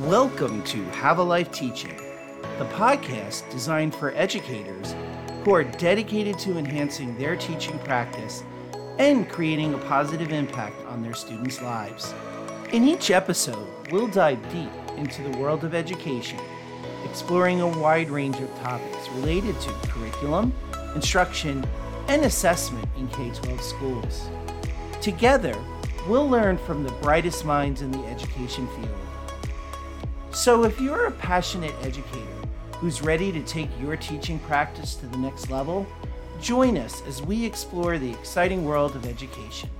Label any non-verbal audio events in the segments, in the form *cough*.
Welcome to Have a Life Teaching, the podcast designed for educators who are dedicated to enhancing their teaching practice and creating a positive impact on their students' lives. In each episode, we'll dive deep into the world of education, exploring a wide range of topics related to curriculum, instruction, and assessment in K 12 schools. Together, we'll learn from the brightest minds in the education field so, if you're a passionate educator who's ready to take your teaching practice to the next level, join us as we explore the exciting world of education.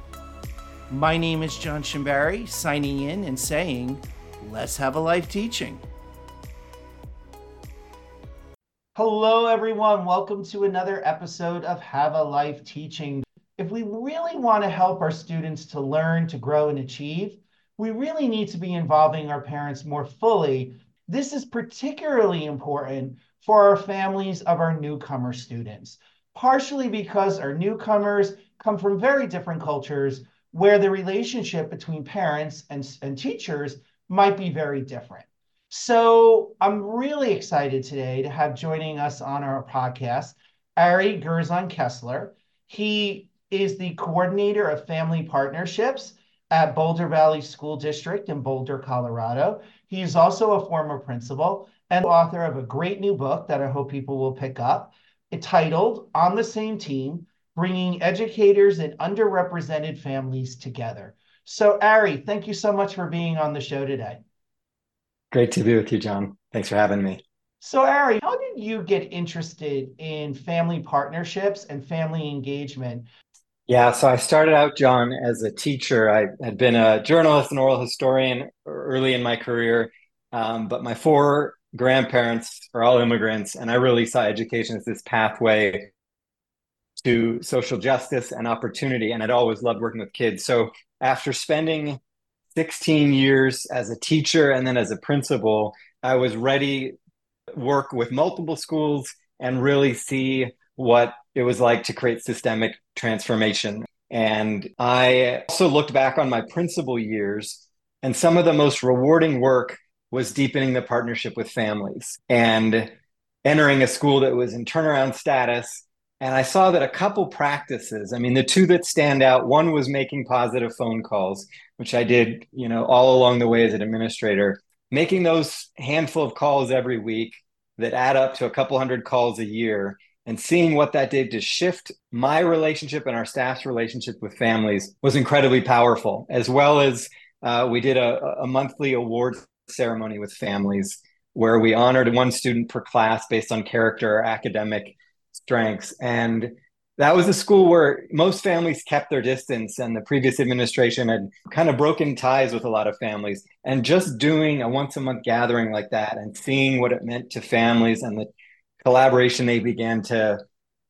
My name is John Schembari, signing in and saying, Let's have a life teaching. Hello, everyone. Welcome to another episode of Have a Life Teaching. If we really want to help our students to learn, to grow, and achieve, we really need to be involving our parents more fully. This is particularly important for our families of our newcomer students, partially because our newcomers come from very different cultures where the relationship between parents and, and teachers might be very different. So I'm really excited today to have joining us on our podcast, Ari Gerzon Kessler. He is the coordinator of family partnerships at Boulder Valley School District in Boulder, Colorado. He is also a former principal and author of a great new book that I hope people will pick up, titled On the Same Team Bringing Educators and Underrepresented Families Together. So, Ari, thank you so much for being on the show today. Great to be with you, John. Thanks for having me. So, Ari, how did you get interested in family partnerships and family engagement? Yeah, so I started out, John, as a teacher. I had been a journalist and oral historian early in my career, um, but my four grandparents are all immigrants, and I really saw education as this pathway to social justice and opportunity. And I'd always loved working with kids. So after spending 16 years as a teacher and then as a principal, I was ready to work with multiple schools and really see what it was like to create systemic transformation. And I also looked back on my principal years, and some of the most rewarding work was deepening the partnership with families and entering a school that was in turnaround status. And I saw that a couple practices, I mean, the two that stand out, one was making positive phone calls, which I did, you know, all along the way as an administrator, making those handful of calls every week that add up to a couple hundred calls a year and seeing what that did to shift my relationship and our staff's relationship with families was incredibly powerful as well as uh, we did a, a monthly award ceremony with families where we honored one student per class based on character or academic strengths. And that was a school where most families kept their distance and the previous administration had kind of broken ties with a lot of families. And just doing a once a month gathering like that and seeing what it meant to families and the collaboration they began to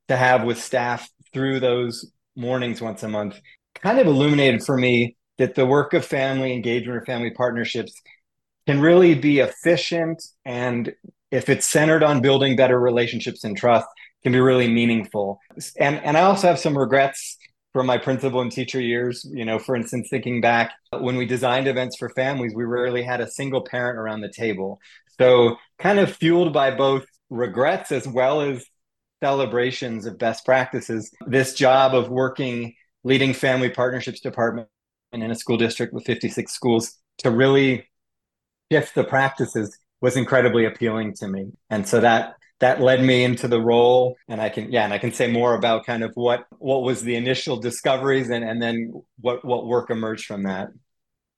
to have with staff through those mornings once a month kind of illuminated for me that the work of family engagement or family partnerships can really be efficient and if it's centered on building better relationships and trust can be really meaningful. And and i also have some regrets from my principal and teacher years. You know for instance thinking back when we designed events for families we rarely had a single parent around the table. So kind of fueled by both regrets as well as celebrations of best practices. This job of working, leading family partnerships department in a school district with 56 schools to really shift the practices was incredibly appealing to me. And so that that led me into the role and i can yeah and i can say more about kind of what what was the initial discoveries and and then what what work emerged from that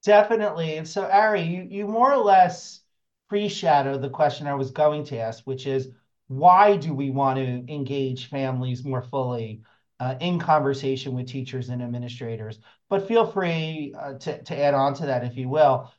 definitely and so ari you you more or less pre-shadow the question I was going to ask, which is why do we want to engage families more fully uh, in conversation with teachers and administrators? But feel free uh, to, to add on to that if you will.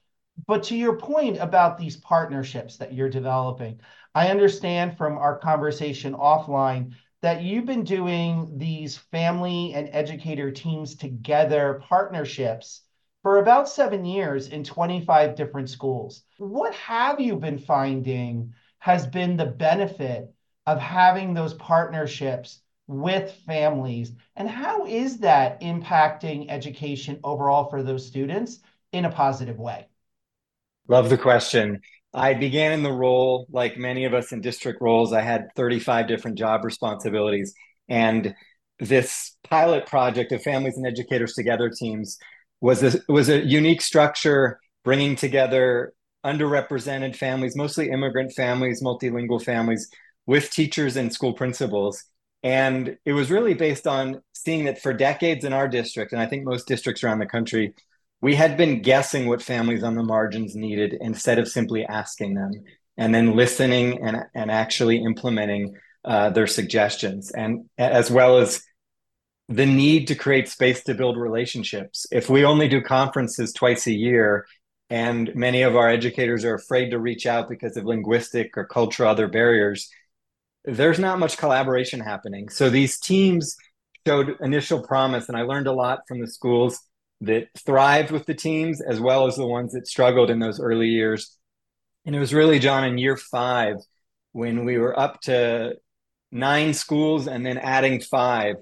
But to your point about these partnerships that you're developing, I understand from our conversation offline that you've been doing these family and educator teams together partnerships for about seven years in 25 different schools. What have you been finding has been the benefit of having those partnerships with families? And how is that impacting education overall for those students in a positive way? Love the question. I began in the role, like many of us in district roles, I had 35 different job responsibilities. And this pilot project of Families and Educators Together teams was a, was a unique structure bringing together underrepresented families, mostly immigrant families, multilingual families, with teachers and school principals. And it was really based on seeing that for decades in our district, and I think most districts around the country, we had been guessing what families on the margins needed instead of simply asking them and then listening and, and actually implementing uh, their suggestions and as well as the need to create space to build relationships if we only do conferences twice a year and many of our educators are afraid to reach out because of linguistic or cultural other barriers there's not much collaboration happening so these teams showed initial promise and i learned a lot from the schools that thrived with the teams as well as the ones that struggled in those early years. And it was really, John, in year five when we were up to nine schools and then adding five.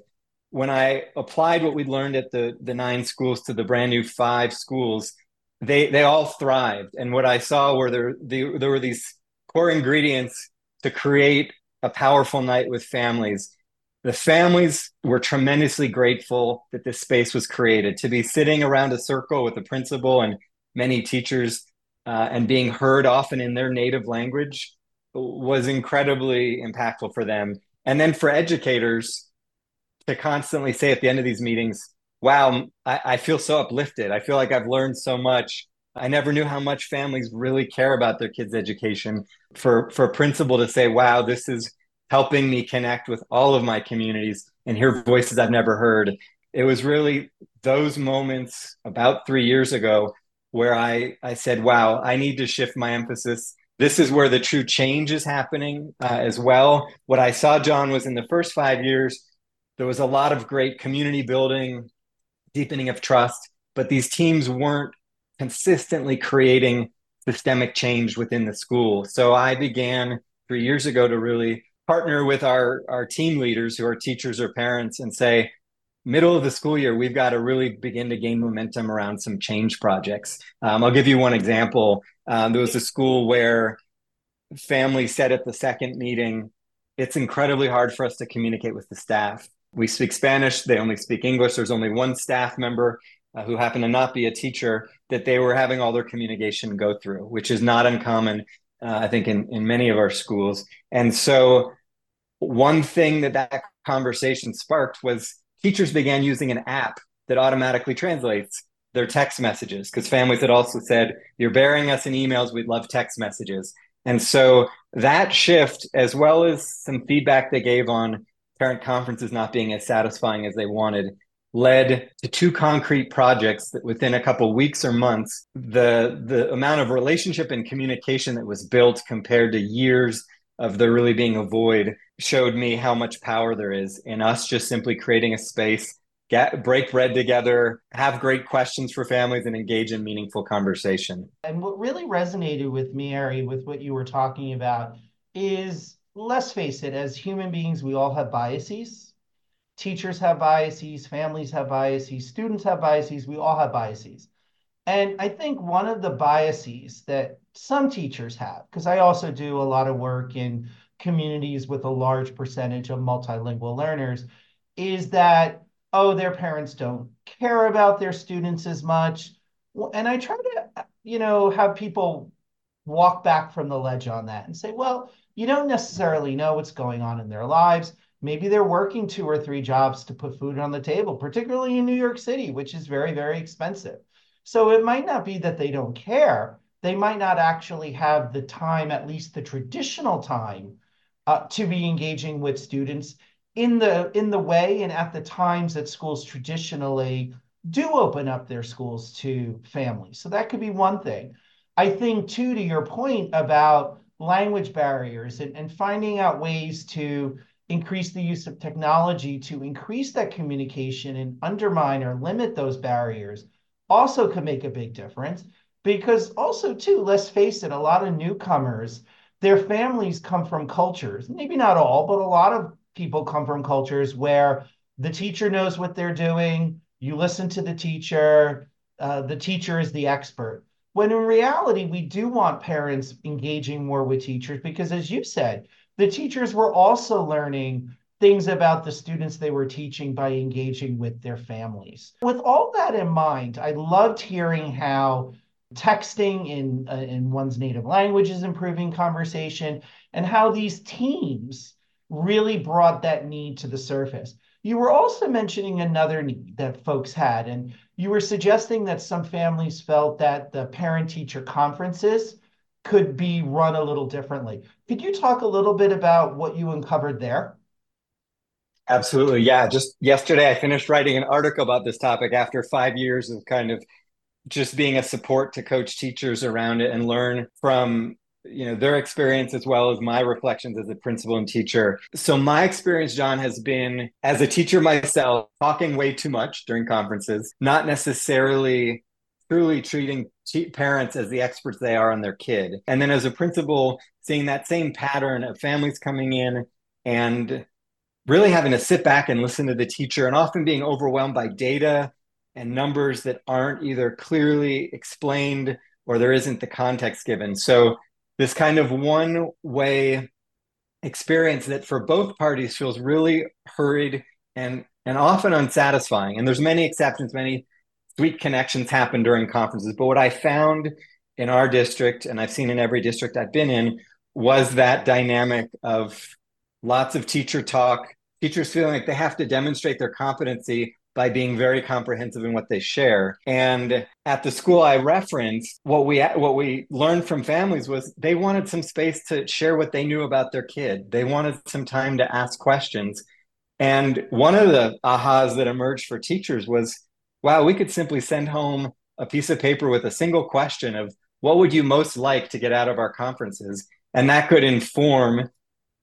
When I applied what we'd learned at the, the nine schools to the brand new five schools, they they all thrived. And what I saw were there the, there were these core ingredients to create a powerful night with families. The families were tremendously grateful that this space was created. To be sitting around a circle with the principal and many teachers uh, and being heard often in their native language was incredibly impactful for them. And then for educators to constantly say at the end of these meetings wow I, I feel so uplifted i feel like i've learned so much I never knew how much families really care about their kids' education. For for a principal to say, "Wow, this is helping me connect with all of my communities and hear voices I've never heard. It was really those moments about three years ago where I, I said, wow, I need to shift my emphasis. This is where the true change is happening uh, as well. What I saw, John, was in the first five years, there was a lot of great community building, deepening of trust, but these teams weren't consistently creating systemic change within the school. So I began three years ago to really partner with our our team leaders who are teachers or parents and say middle of the school year we've got to really begin to gain momentum around some change projects. Um, i'll give you one example. Um, there was a school where family said at the second meeting. It's incredibly hard for us to communicate with the staff we speak spanish they only speak english there's only one staff member uh, who happened to not be a teacher that they were having all their communication go through which is not uncommon uh, I think in, in many of our schools. And so one thing that that conversation sparked was teachers began using an app that automatically translates their text messages because families had also said, You're bearing us in emails, we'd love text messages. And so that shift, as well as some feedback they gave on parent conferences not being as satisfying as they wanted, led to two concrete projects that within a couple weeks or months the the amount of relationship and communication that was built compared to years of there really being a void showed me how much power there is in us just simply creating a space get break bread together have great questions for families and engage in meaningful conversation. And what really resonated with me ari with what you were talking about is let's face it as human beings we all have biases teachers have biases families have biases students have biases we all have biases and i think one of the biases that some teachers have because i also do a lot of work in communities with a large percentage of multilingual learners is that, oh, their parents don't care about their students as much. And I try to, you know, have people walk back from the ledge on that and say, well, you don't necessarily know what's going on in their lives. Maybe they're working two or three jobs to put food on the table, particularly in New York City, which is very, very expensive. So it might not be that they don't care. They might not actually have the time, at least the traditional time, uh, to be engaging with students in the in the way and at the times that schools traditionally do open up their schools to families. So that could be one thing. I think too, to your point about language barriers and, and finding out ways to increase the use of technology to increase that communication and undermine or limit those barriers also could make a big difference because also too let's face it a lot of newcomers their families come from cultures, maybe not all, but a lot of people come from cultures where the teacher knows what they're doing. You listen to the teacher. Uh, the teacher is the expert. When in reality, we do want parents engaging more with teachers because, as you said, the teachers were also learning things about the students they were teaching by engaging with their families. With all that in mind, I loved hearing how texting in uh, in one's native language is improving conversation and how these teams really brought that need to the surface. You were also mentioning another need that folks had, and you were suggesting that some families felt that the parent teacher conferences could be run a little differently. Could you talk a little bit about what you uncovered there? Absolutely. Yeah. Just yesterday, I finished writing an article about this topic after five years of kind of just being a support to coach teachers around it and learn from you know their experience as well as my reflections as a principal and teacher so my experience john has been as a teacher myself talking way too much during conferences not necessarily truly treating parents as the experts they are on their kid and then as a principal seeing that same pattern of families coming in and really having to sit back and listen to the teacher and often being overwhelmed by data and numbers that aren't either clearly explained or there isn't the context given. So this kind of one way experience that for both parties feels really hurried and and often unsatisfying. And there's many exceptions, many sweet connections happen during conferences. But what I found in our district, and I've seen in every district I've been in, was that dynamic of lots of teacher talk, teachers feeling like they have to demonstrate their competency by being very comprehensive in what they share. And at the school I referenced, what we what we learned from families was they wanted some space to share what they knew about their kid. They wanted some time to ask questions. And one of the ahas that emerged for teachers was, wow, we could simply send home a piece of paper with a single question of what would you most like to get out of our conferences? And that could inform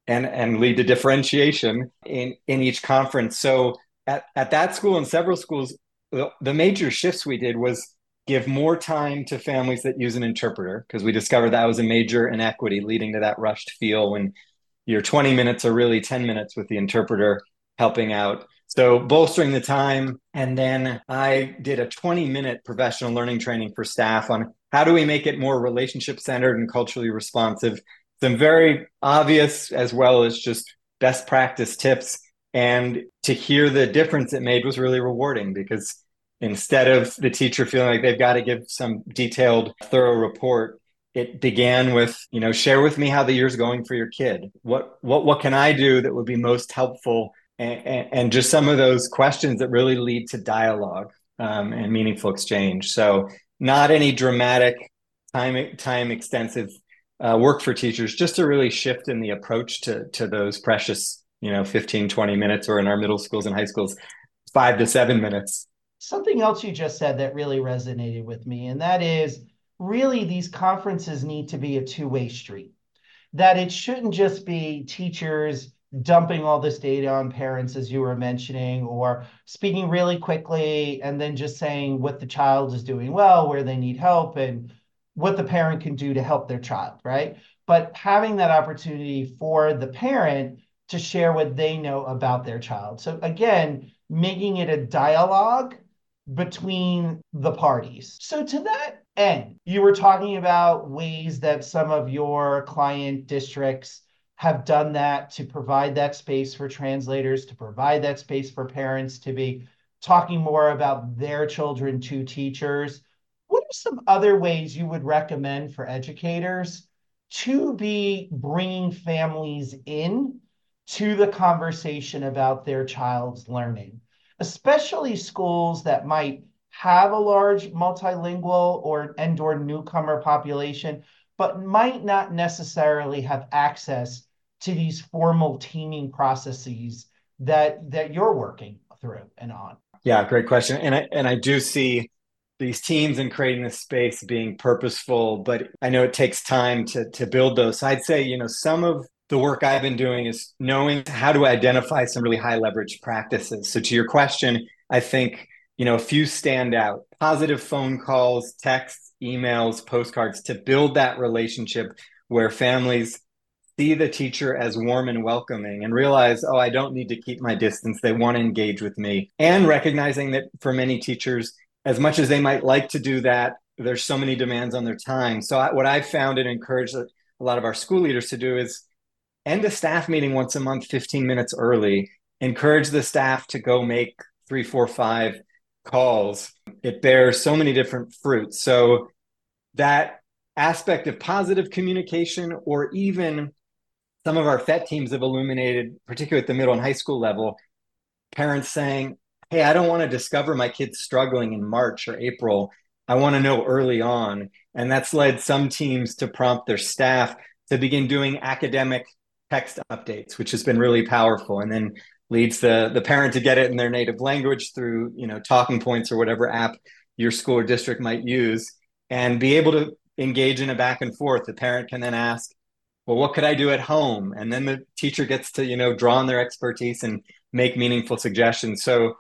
and and lead to differentiation in in each conference. So at at that school and several schools, the, the major shifts we did was give more time to families that use an interpreter because we discovered that was a major inequity leading to that rushed feel when your 20 minutes are really 10 minutes with the interpreter helping out. So bolstering the time. And then I did a 20 minute professional learning training for staff on how do we make it more relationship centered and culturally responsive some very obvious as well as just best practice tips. And to hear the difference it made was really rewarding because instead of the teacher feeling like they've got to give some detailed, thorough report, it began with, you know, share with me how the year's going for your kid. What what what can I do that would be most helpful? And, and just some of those questions that really lead to dialogue um, and meaningful exchange. So not any dramatic time time extensive uh, work for teachers just to really shift in the approach to to those precious you know 15 20 minutes or in our middle schools and high schools five to seven minutes something else you just said that really resonated with me and that is really these conferences need to be a two-way street that it shouldn't just be teachers dumping all this data on parents as you were mentioning or speaking really quickly and then just saying what the child is doing well where they need help and what the parent can do to help their child, right? But having that opportunity for the parent to share what they know about their child. So again, making it a dialogue between the parties. So to that end, you were talking about ways that some of your client districts have done that to provide that space for translators, to provide that space for parents to be talking more about their children to teachers. What are some other ways you would recommend for educators to be bringing families in to the conversation about their child's learning, especially schools that might have a large multilingual or and or newcomer population, but might not necessarily have access to these formal teaming processes that that you're working through and on. Yeah, great question. And I and I do see these teams and creating this space being purposeful but i know it takes time to to build those so i'd say you know some of the work i've been doing is knowing how to identify some really high leverage practices. So to your question i think you know a few stand out. Positive phone calls texts emails postcards to build that relationship where families see the teacher as warm and welcoming and realize oh i don't need to keep my distance. They want to engage with me. And recognizing that for many teachers as much as they might like to do that, there's so many demands on their time. So I, what I've found and encouraged a lot of our school leaders to do is end a staff meeting once a month, 15 minutes early. Encourage the staff to go make three, four, five calls. It bears so many different fruits. So that aspect of positive communication, or even some of our FET teams have illuminated, particularly at the middle and high school level, parents saying, Hey, I don't want to discover my kids struggling in March or April. I want to know early on. And that's led some teams to prompt their staff to begin doing academic text updates, which has been really powerful. And then leads the, the parent to get it in their native language through, you know, talking points or whatever app your school or district might use and be able to engage in a back and forth. The parent can then ask, well, what could I do at home? And then the teacher gets to, you know, draw on their expertise and make meaningful suggestions. So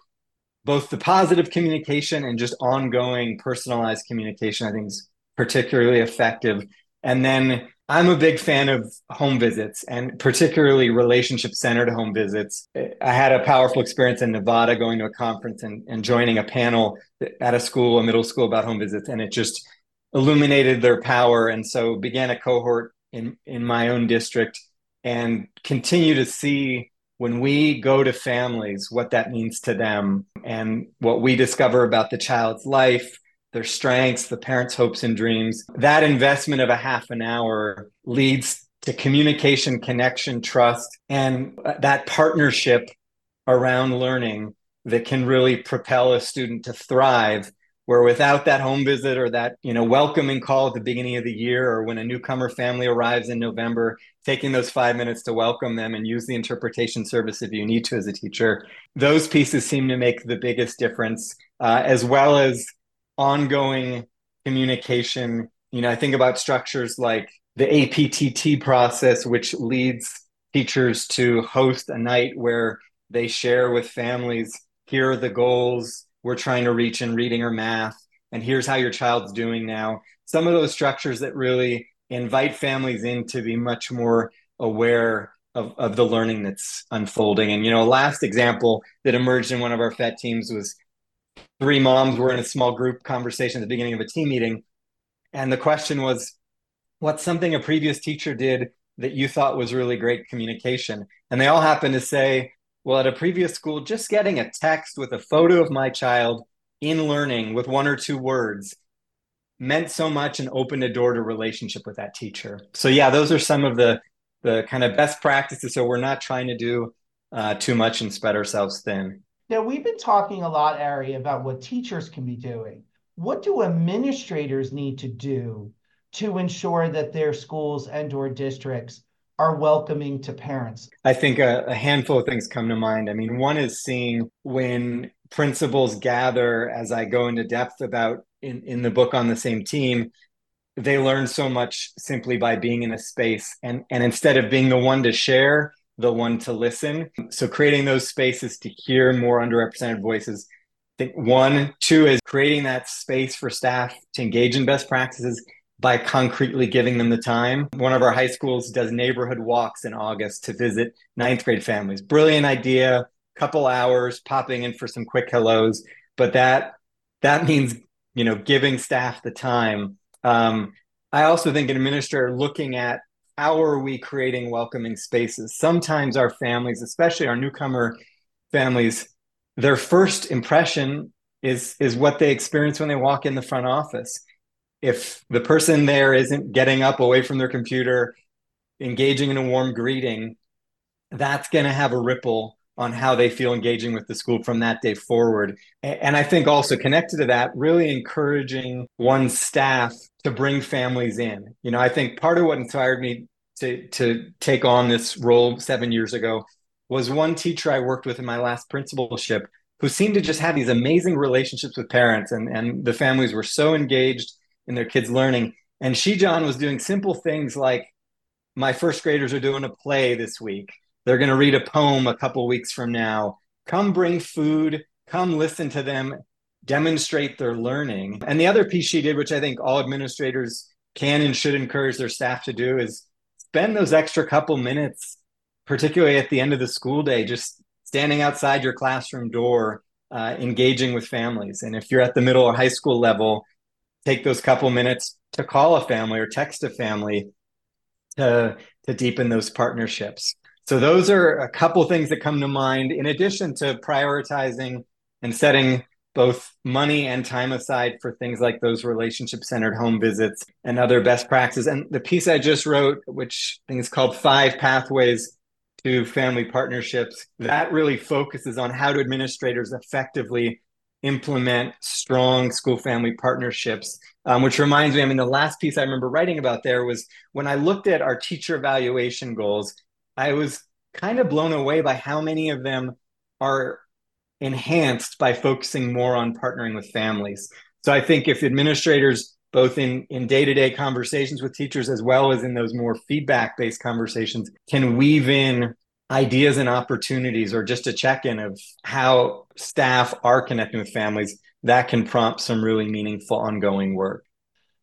both the positive communication and just ongoing personalized communication, I think is particularly effective. And then I'm a big fan of home visits and particularly relationship centered home visits. I had a powerful experience in Nevada going to a conference and, and joining a panel at a school, a middle school about home visits. And it just illuminated their power. And so began a cohort in, in my own district and continue to see when we go to families what that means to them and what we discover about the child's life their strengths, the parents' hopes and dreams. That investment of a half an hour leads to communication, connection, trust, and that partnership around learning that can really propel a student to thrive where without that home visit or that you know welcoming call at the beginning of the year or when a newcomer family arrives in november taking those five minutes to welcome them and use the interpretation service if you need to as a teacher those pieces seem to make the biggest difference uh, as well as ongoing communication. You know, I think about structures like the APTT process, which leads teachers to host a night where they share with families here are the goals we're trying to reach in reading or math, and here's how your child's doing now. Some of those structures that really invite families in to be much more aware of, of the learning that's unfolding. And, you know, last example that emerged in one of our FET teams was three moms were in a small group conversation at the beginning of a team meeting. And the question was, what's something a previous teacher did that you thought was really great communication? And they all happened to say, well, at a previous school, just getting a text with a photo of my child in learning with one or two words meant so much and opened a door to relationship with that teacher. So yeah, those are some of the the kind of best practices. So we're not trying to do uh, too much and spread ourselves thin. Now, we've been talking a lot, Ari, about what teachers can be doing. What do administrators need to do to ensure that their schools and or districts are welcoming to parents? I think a, a, handful of things come to mind. I mean, one is seeing when principals gather, as I go into depth about in, in the book on the same team, they learn so much simply by being in a space. And, and instead of being the one to share, the one to listen. So creating those spaces to hear more underrepresented voices. I think one, two is creating that space for staff to engage in best practices by concretely giving them the time. One of our high schools does neighborhood walks in August to visit ninth grade families. Brilliant idea, couple hours popping in for some quick hellos, but that that means you know giving staff the time. Um, I also think an administrator looking at how are we creating welcoming spaces? Sometimes our families, especially our newcomer families, their first impression is is what they experience when they walk in the front office. If the person there isn't getting up away from their computer, engaging in a warm greeting, that's going to have a ripple on how they feel engaging with the school from that day forward. And I think also connected to that, really encouraging one's staff to bring families in. You know, I think part of what inspired me to to take on this role seven years ago was one teacher I worked with in my last principalship who seemed to just have these amazing relationships with parents and, and the families were so engaged in their kids learning. And she, John, was doing simple things like my first graders are doing a play this week. They're going to read a poem a couple weeks from now. Come bring food, come listen to them, demonstrate their learning. And the other piece she did, which I think all administrators can and should encourage their staff to do, is spend those extra couple minutes, particularly at the end of the school day, just standing outside your classroom door, uh, engaging with families. And if you're at the middle or high school level, take those couple minutes to call a family or text a family to to deepen those partnerships. So those are a couple things that come to mind in addition to prioritizing and setting both money and time aside for things like those relationship centered home visits and other best practices. And the piece I just wrote, which I think is called Five Pathways to Family Partnerships, that really focuses on how do administrators effectively implement strong school family partnerships. Um, which reminds me, I mean, the last piece I remember writing about there was when I looked at our teacher evaluation goals, I was kind of blown away by how many of them are enhanced by focusing more on partnering with families. So I think if administrators, both in, in day-to-day conversations with teachers as well as in those more feedback-based conversations, can weave in ideas and opportunities or just a check-in of how staff are connecting with families, that can prompt some really meaningful ongoing work.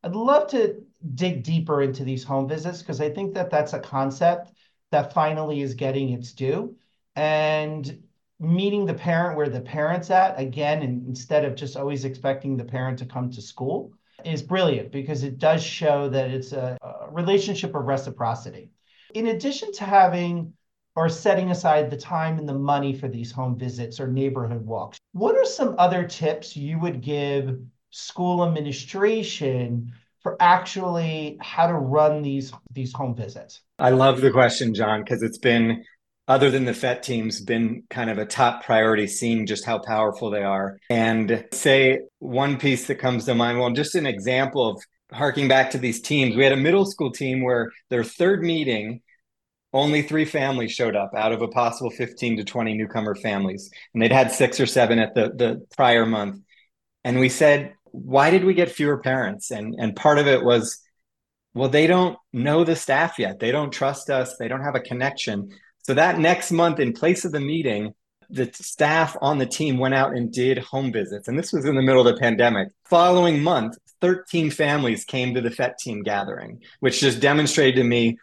I'd love to dig deeper into these home visits because I think that that's a concept that finally is getting its due. And meeting the parent where the parent's at again and instead of just always expecting the parent to come to school is brilliant because it does show that it's a, a relationship of reciprocity. In addition to having or setting aside the time and the money for these home visits or neighborhood walks what are some other tips you would give school administration for actually how to run these these home visits? I love the question john because it's been other than the FET teams, been kind of a top priority, seeing just how powerful they are. And say one piece that comes to mind, well, just an example of harking back to these teams, we had a middle school team where their third meeting, only three families showed up out of a possible 15 to 20 newcomer families. And they'd had six or seven at the, the prior month. And we said, why did we get fewer parents? And, and part of it was, well, they don't know the staff yet. They don't trust us. They don't have a connection. So that next month, in place of the meeting, the staff on the team went out and did home visits. And this was in the middle of the pandemic. Following month, 13 families came to the FET team gathering, which just demonstrated to me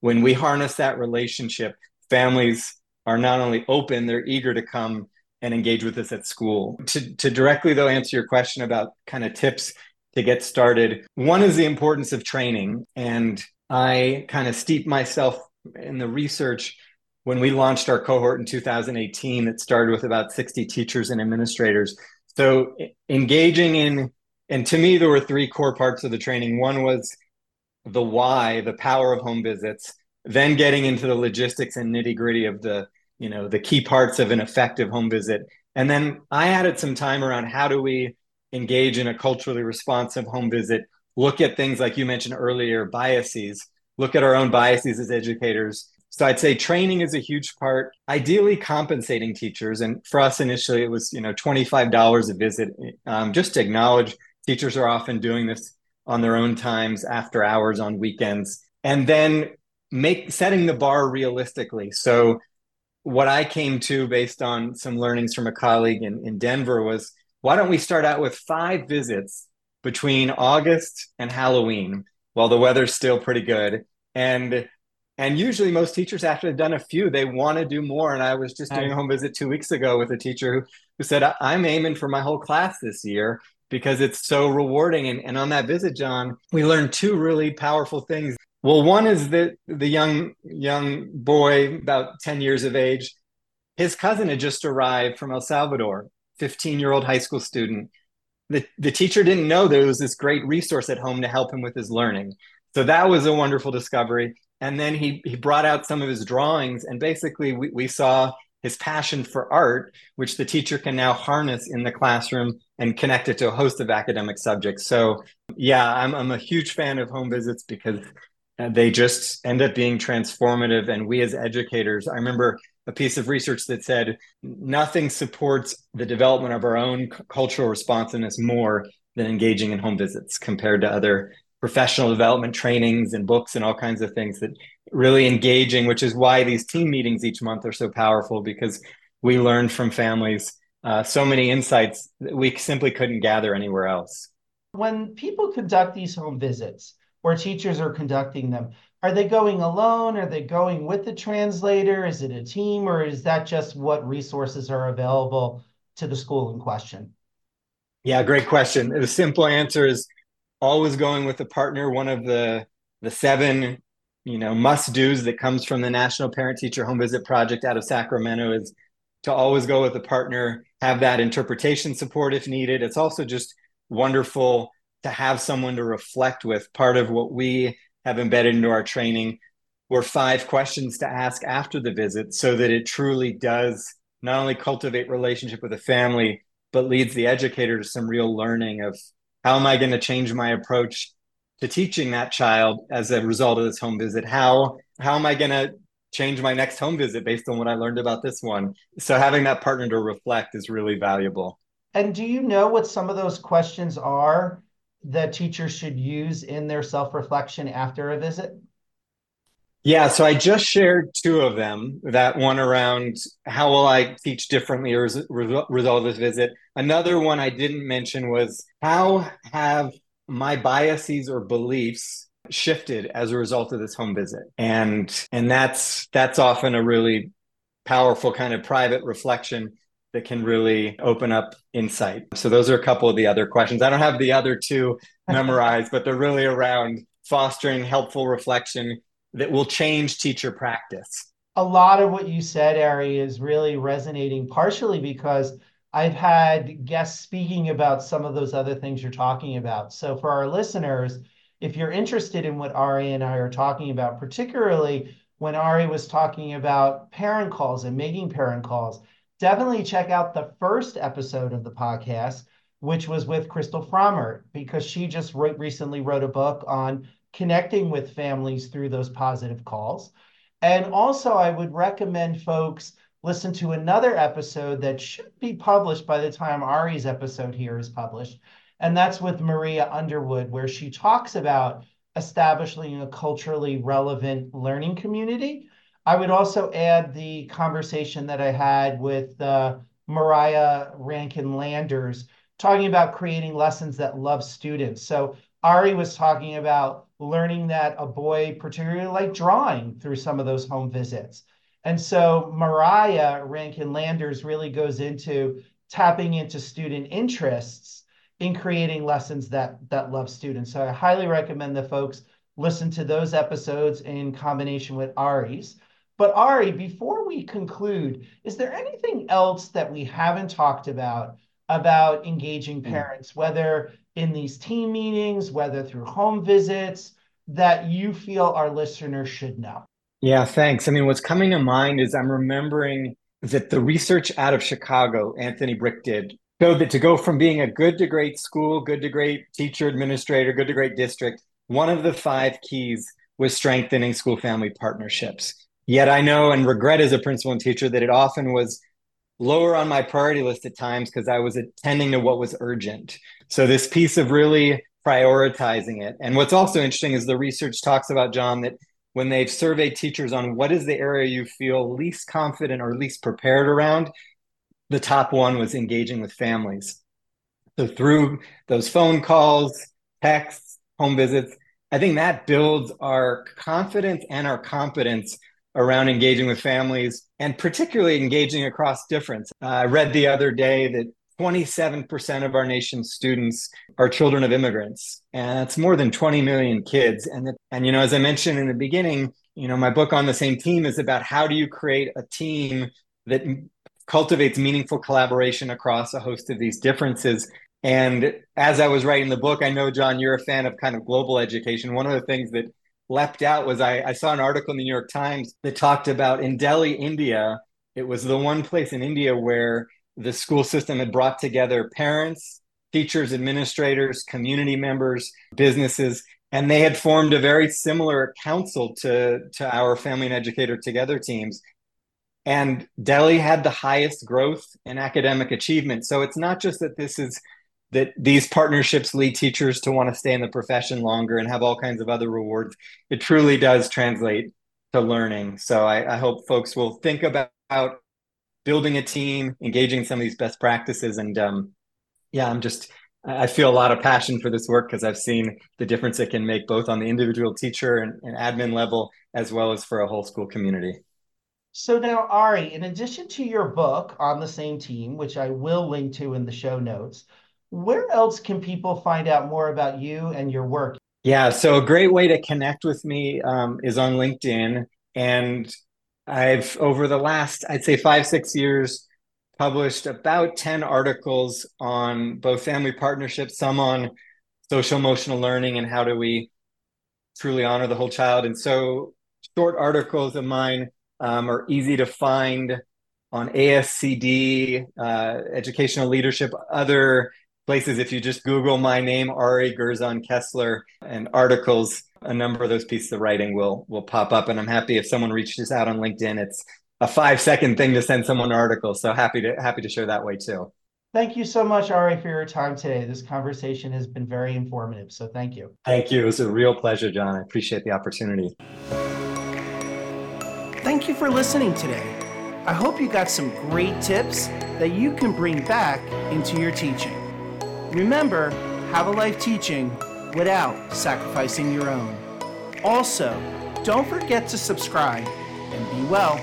when we harness that relationship, families are not only open, they're eager to come and engage with us at school. To, to directly, though, answer your question about kind of tips to get started, one is the importance of training. And I kind of steep myself in the research when we launched our cohort in 2018 it started with about 60 teachers and administrators. So engaging in and to me there were three core parts of the training. One was the why the power of home visits then getting into the logistics and nitty gritty of the you know the key parts of an effective home visit. And then i added some time around how do we engage in a culturally responsive home visit look at things like you mentioned earlier biases. Look at our own biases as educators so I'd say training is a huge part. Ideally, compensating teachers, and for us initially, it was you know twenty five dollars a visit, um, just to acknowledge teachers are often doing this on their own times, after hours, on weekends, and then make setting the bar realistically. So what I came to based on some learnings from a colleague in, in Denver was why don't we start out with five visits between August and Halloween while the weather's still pretty good and and usually, most teachers, after they've done a few, they want to do more. And I was just doing a home visit two weeks ago with a teacher who, who said, I'm aiming for my whole class this year because it's so rewarding. And, and on that visit, John, we learned two really powerful things. Well, one is that the young young boy, about 10 years of age, his cousin had just arrived from El Salvador, 15 year old high school student. The, the teacher didn't know there was this great resource at home to help him with his learning. So that was a wonderful discovery and then he he brought out some of his drawings and basically we, we saw his passion for art which the teacher can now harness in the classroom and connect it to a host of academic subjects. So yeah i'm, I'm a huge fan of home visits because uh, they just end up being transformative and we as educators i remember a piece of research that said nothing supports the development of our own cultural responsiveness more than engaging in home visits compared to other professional development trainings and books and all kinds of things that really engaging, which is why these team meetings each month are so powerful because we learn from families uh, so many insights that we simply couldn't gather anywhere else. When people conduct these home visits, where teachers are conducting them, are they going alone? Are they going with the translator? Is it a team, or is that just what resources are available to the school in question? Yeah, great question. The simple answer is always going with a partner. One of the the seven you know must do's that comes from the National Parent Teacher Home Visit Project out of Sacramento is to always go with a partner, have that interpretation support if needed. It's also just wonderful to have someone to reflect with. Part of what we have embedded into our training were five questions to ask after the visit so that it truly does not only cultivate relationship with the family but leads the educator to some real learning of how am I going to change my approach to teaching that child as a result of this home visit? How how am I going to change my next home visit based on what I learned about this one? So having that partner to reflect is really valuable. And do you know what some of those questions are that teachers should use in their self-reflection after a visit? Yeah, so I just shared two of them. That one around how will I teach differently as a result of this visit. Another one I didn't mention was how have my biases or beliefs shifted as a result of this home visit and and that's that's often a really powerful kind of private reflection that can really open up insight so those are a couple of the other questions i don't have the other two *laughs* memorized but they're really around fostering helpful reflection that will change teacher practice a lot of what you said ari is really resonating partially because I've had guests speaking about some of those other things you're talking about. So for our listeners, if you're interested in what Ari and I are talking about, particularly when Ari was talking about parent calls and making parent calls, definitely check out the first episode of the podcast, which was with Crystal Frommert, because she just wrote, recently wrote a book on connecting with families through those positive calls. And also, I would recommend folks listen to another episode that should be published by the time Ari's episode here is published. And that's with Maria Underwood, where she talks about establishing a culturally relevant learning community. I would also add the conversation that I had with uh, Mariah Rankin Landers, talking about creating lessons that love students. So Ari was talking about learning that a boy particularly liked drawing through some of those home visits. And so Mariah Rankin Landers really goes into tapping into student interests in creating lessons that that love students. So I highly recommend that folks listen to those episodes in combination with Ari's. But Ari, before we conclude, is there anything else that we haven't talked about about engaging mm. parents, whether in these team meetings, whether through home visits, that you feel our listeners should know? Yeah, thanks. I mean, what's coming to mind is I'm remembering that the research out of Chicago, Anthony Bryk did, showed that to go from being a good to great school, good to great teacher, administrator, good to great district, one of the five keys was strengthening school family partnerships. Yet I know and regret as a principal and teacher that it often was lower on my priority list at times because I was attending to what was urgent. So, this piece of really prioritizing it. And what's also interesting is the research talks about, John, that when they've surveyed teachers on what is the area you feel least confident or least prepared around, the top one was engaging with families. So through those phone calls, texts, home visits, I think that builds our confidence and our competence around engaging with families and particularly engaging across difference. Uh, I read the other day that 27% of our nation's students are children of immigrants and that's more than 20 million kids. And the, and you know as i mentioned in the beginning you know my book on the same team is about how do you create a team that cultivates meaningful collaboration across a host of these differences. And as i was writing the book i know john you're a fan of kind of global education. One of the things that leapt out was I, I saw an article in the new york times that talked about in delhi india it was the one place in india where the school system had brought together parents, teachers, administrators, community members, businesses, and they had formed a very similar council to, to our family and educator together teams. And Delhi had the highest growth in academic achievement. So it's not just that this is that these partnerships lead teachers to want to stay in the profession longer and have all kinds of other rewards. It truly does translate to learning. So I, I hope folks will think about building a team, engaging some of these best practices. And um, yeah, I'm just, I feel a lot of passion for this work because I've seen the difference it can make both on the individual teacher and, and admin level, as well as for a whole school community. So now, Ari, in addition to your book on the same team, which I will link to in the show notes, where else can people find out more about you and your work? Yeah, so a great way to connect with me um, is on LinkedIn. And I've, over the last, I'd say five, six years, published about 10 articles on both family partnerships, some on social emotional learning and how do we truly honor the whole child. And so short articles of mine um, are easy to find on ASCD, uh, educational leadership, other places. If you just Google my name, Ari Gerzon Kessler, and articles, a number of those pieces of writing will will pop up. And I'm happy if someone reaches out on LinkedIn. It's a five second thing to send someone an article. So happy to happy to share that way too. Thank you so much, Ari, for your time today. This conversation has been very informative. So thank you. Thank you. It was a real pleasure, John. I appreciate the opportunity. Thank you for listening today. I hope you got some great tips that you can bring back into your teaching. Remember, have a life teaching without sacrificing your own. Also, don't forget to subscribe and be well.